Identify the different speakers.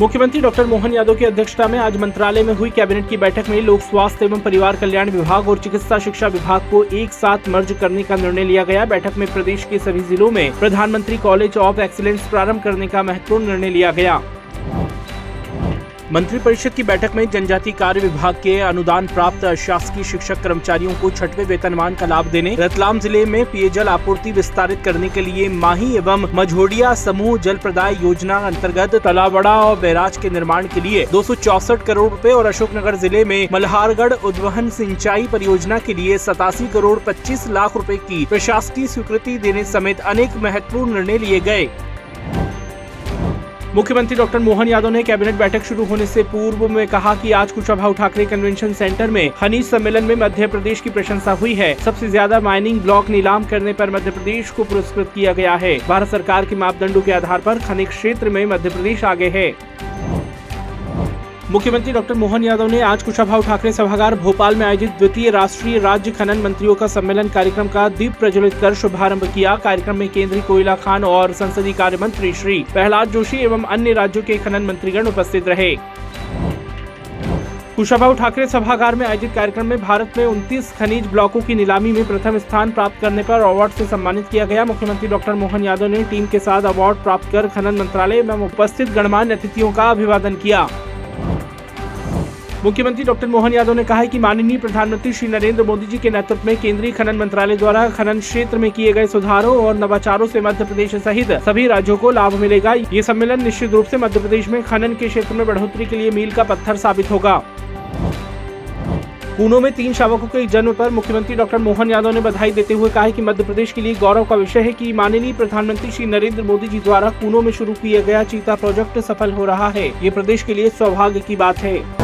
Speaker 1: मुख्यमंत्री डॉक्टर मोहन यादव की अध्यक्षता में आज मंत्रालय में हुई कैबिनेट की बैठक में लोक स्वास्थ्य एवं परिवार कल्याण विभाग और चिकित्सा शिक्षा विभाग को एक साथ मर्ज करने का निर्णय लिया गया। बैठक में प्रदेश के सभी जिलों में प्रधानमंत्री कॉलेज ऑफ़ एक्सीलेंस प्रारंभ करने का महत्वपूर्ण निर्णय लिया गया। मंत्रिपरिषद की बैठक में जनजाति कार्य विभाग के अनुदान प्राप्त शासकीय शिक्षक कर्मचारियों को छठवें वेतनमान का लाभ देने, रतलाम ज़िले में पेयजल आपूर्ति विस्तारित करने के लिए माही एवं मझोड़िया समूह जल प्रदाय योजना अंतर्गत तलावड़ा और बैराज के निर्माण के लिए दो करोड़ रूपए और अशोकनगर ज़िले में मल्हारगढ़ उद्वहन सिंचाई परियोजना के लिए सतासी करोड़ 25 लाख रूपए की प्रशासकीय स्वीकृति देने समेत अनेक महत्वपूर्ण निर्णय लिए गए। मुख्यमंत्री डॉक्टर मोहन यादव ने कैबिनेट बैठक शुरू होने से पूर्व में कहा कि आज कुशाभा ठाकरे कन्वेंशन सेंटर में खनिज सम्मेलन में मध्य प्रदेश की प्रशंसा हुई है। सबसे ज़्यादा माइनिंग ब्लॉक नीलाम करने पर मध्य प्रदेश को पुरस्कृत किया गया है। भारत सरकार के मापदंडों के आधार पर खनिज क्षेत्र में मध्य प्रदेश आगे है। मुख्यमंत्री डॉक्टर मोहन यादव ने आज कुशाभाऊ ठाकरे सभागार भोपाल में आयोजित द्वितीय राष्ट्रीय राज्य खनन मंत्रियों का सम्मेलन कार्यक्रम का दीप प्रज्वलित कर शुभारंभ किया। कार्यक्रम में केंद्रीय कोयला खान और संसदीय कार्य मंत्री श्री प्रहलाद जोशी एवं अन्य राज्यों के खनन मंत्रीगण उपस्थित रहे। कुशाभाऊ ठाकरे सभागार में आयोजित कार्यक्रम में भारत में 29 खनिज ब्लॉकों की नीलामी में प्रथम स्थान प्राप्त करने पर अवार्ड से सम्मानित किया गया। मुख्यमंत्री डॉक्टर मोहन यादव ने टीम के साथ अवार्ड प्राप्त कर खनन मंत्रालय एवं उपस्थित गणमान्य अतिथियों का अभिवादन किया। मुख्यमंत्री डॉक्टर मोहन यादव ने कहा है कि माननीय प्रधानमंत्री श्री नरेंद्र मोदी जी के नेतृत्व में केंद्रीय खनन मंत्रालय द्वारा खनन क्षेत्र में किए गए सुधारों और नवाचारों से मध्य प्रदेश सहित सभी राज्यों को लाभ मिलेगा। ये सम्मेलन निश्चित रूप से मध्य प्रदेश में खनन के क्षेत्र में बढ़ोतरी के लिए मील का पत्थर साबित होगा। कूनो में तीन शावकों के जन्म पर मुख्यमंत्री डॉक्टर मोहन यादव ने बधाई देते हुए कहा कि मध्य प्रदेश के लिए गौरव का विषय है कि माननीय प्रधानमंत्री श्री नरेंद्र मोदी जी द्वारा कूनो में शुरू किया गया चीता प्रोजेक्ट सफल हो रहा है। ये प्रदेश के लिए सौभाग्य की बात है।